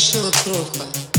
и кроха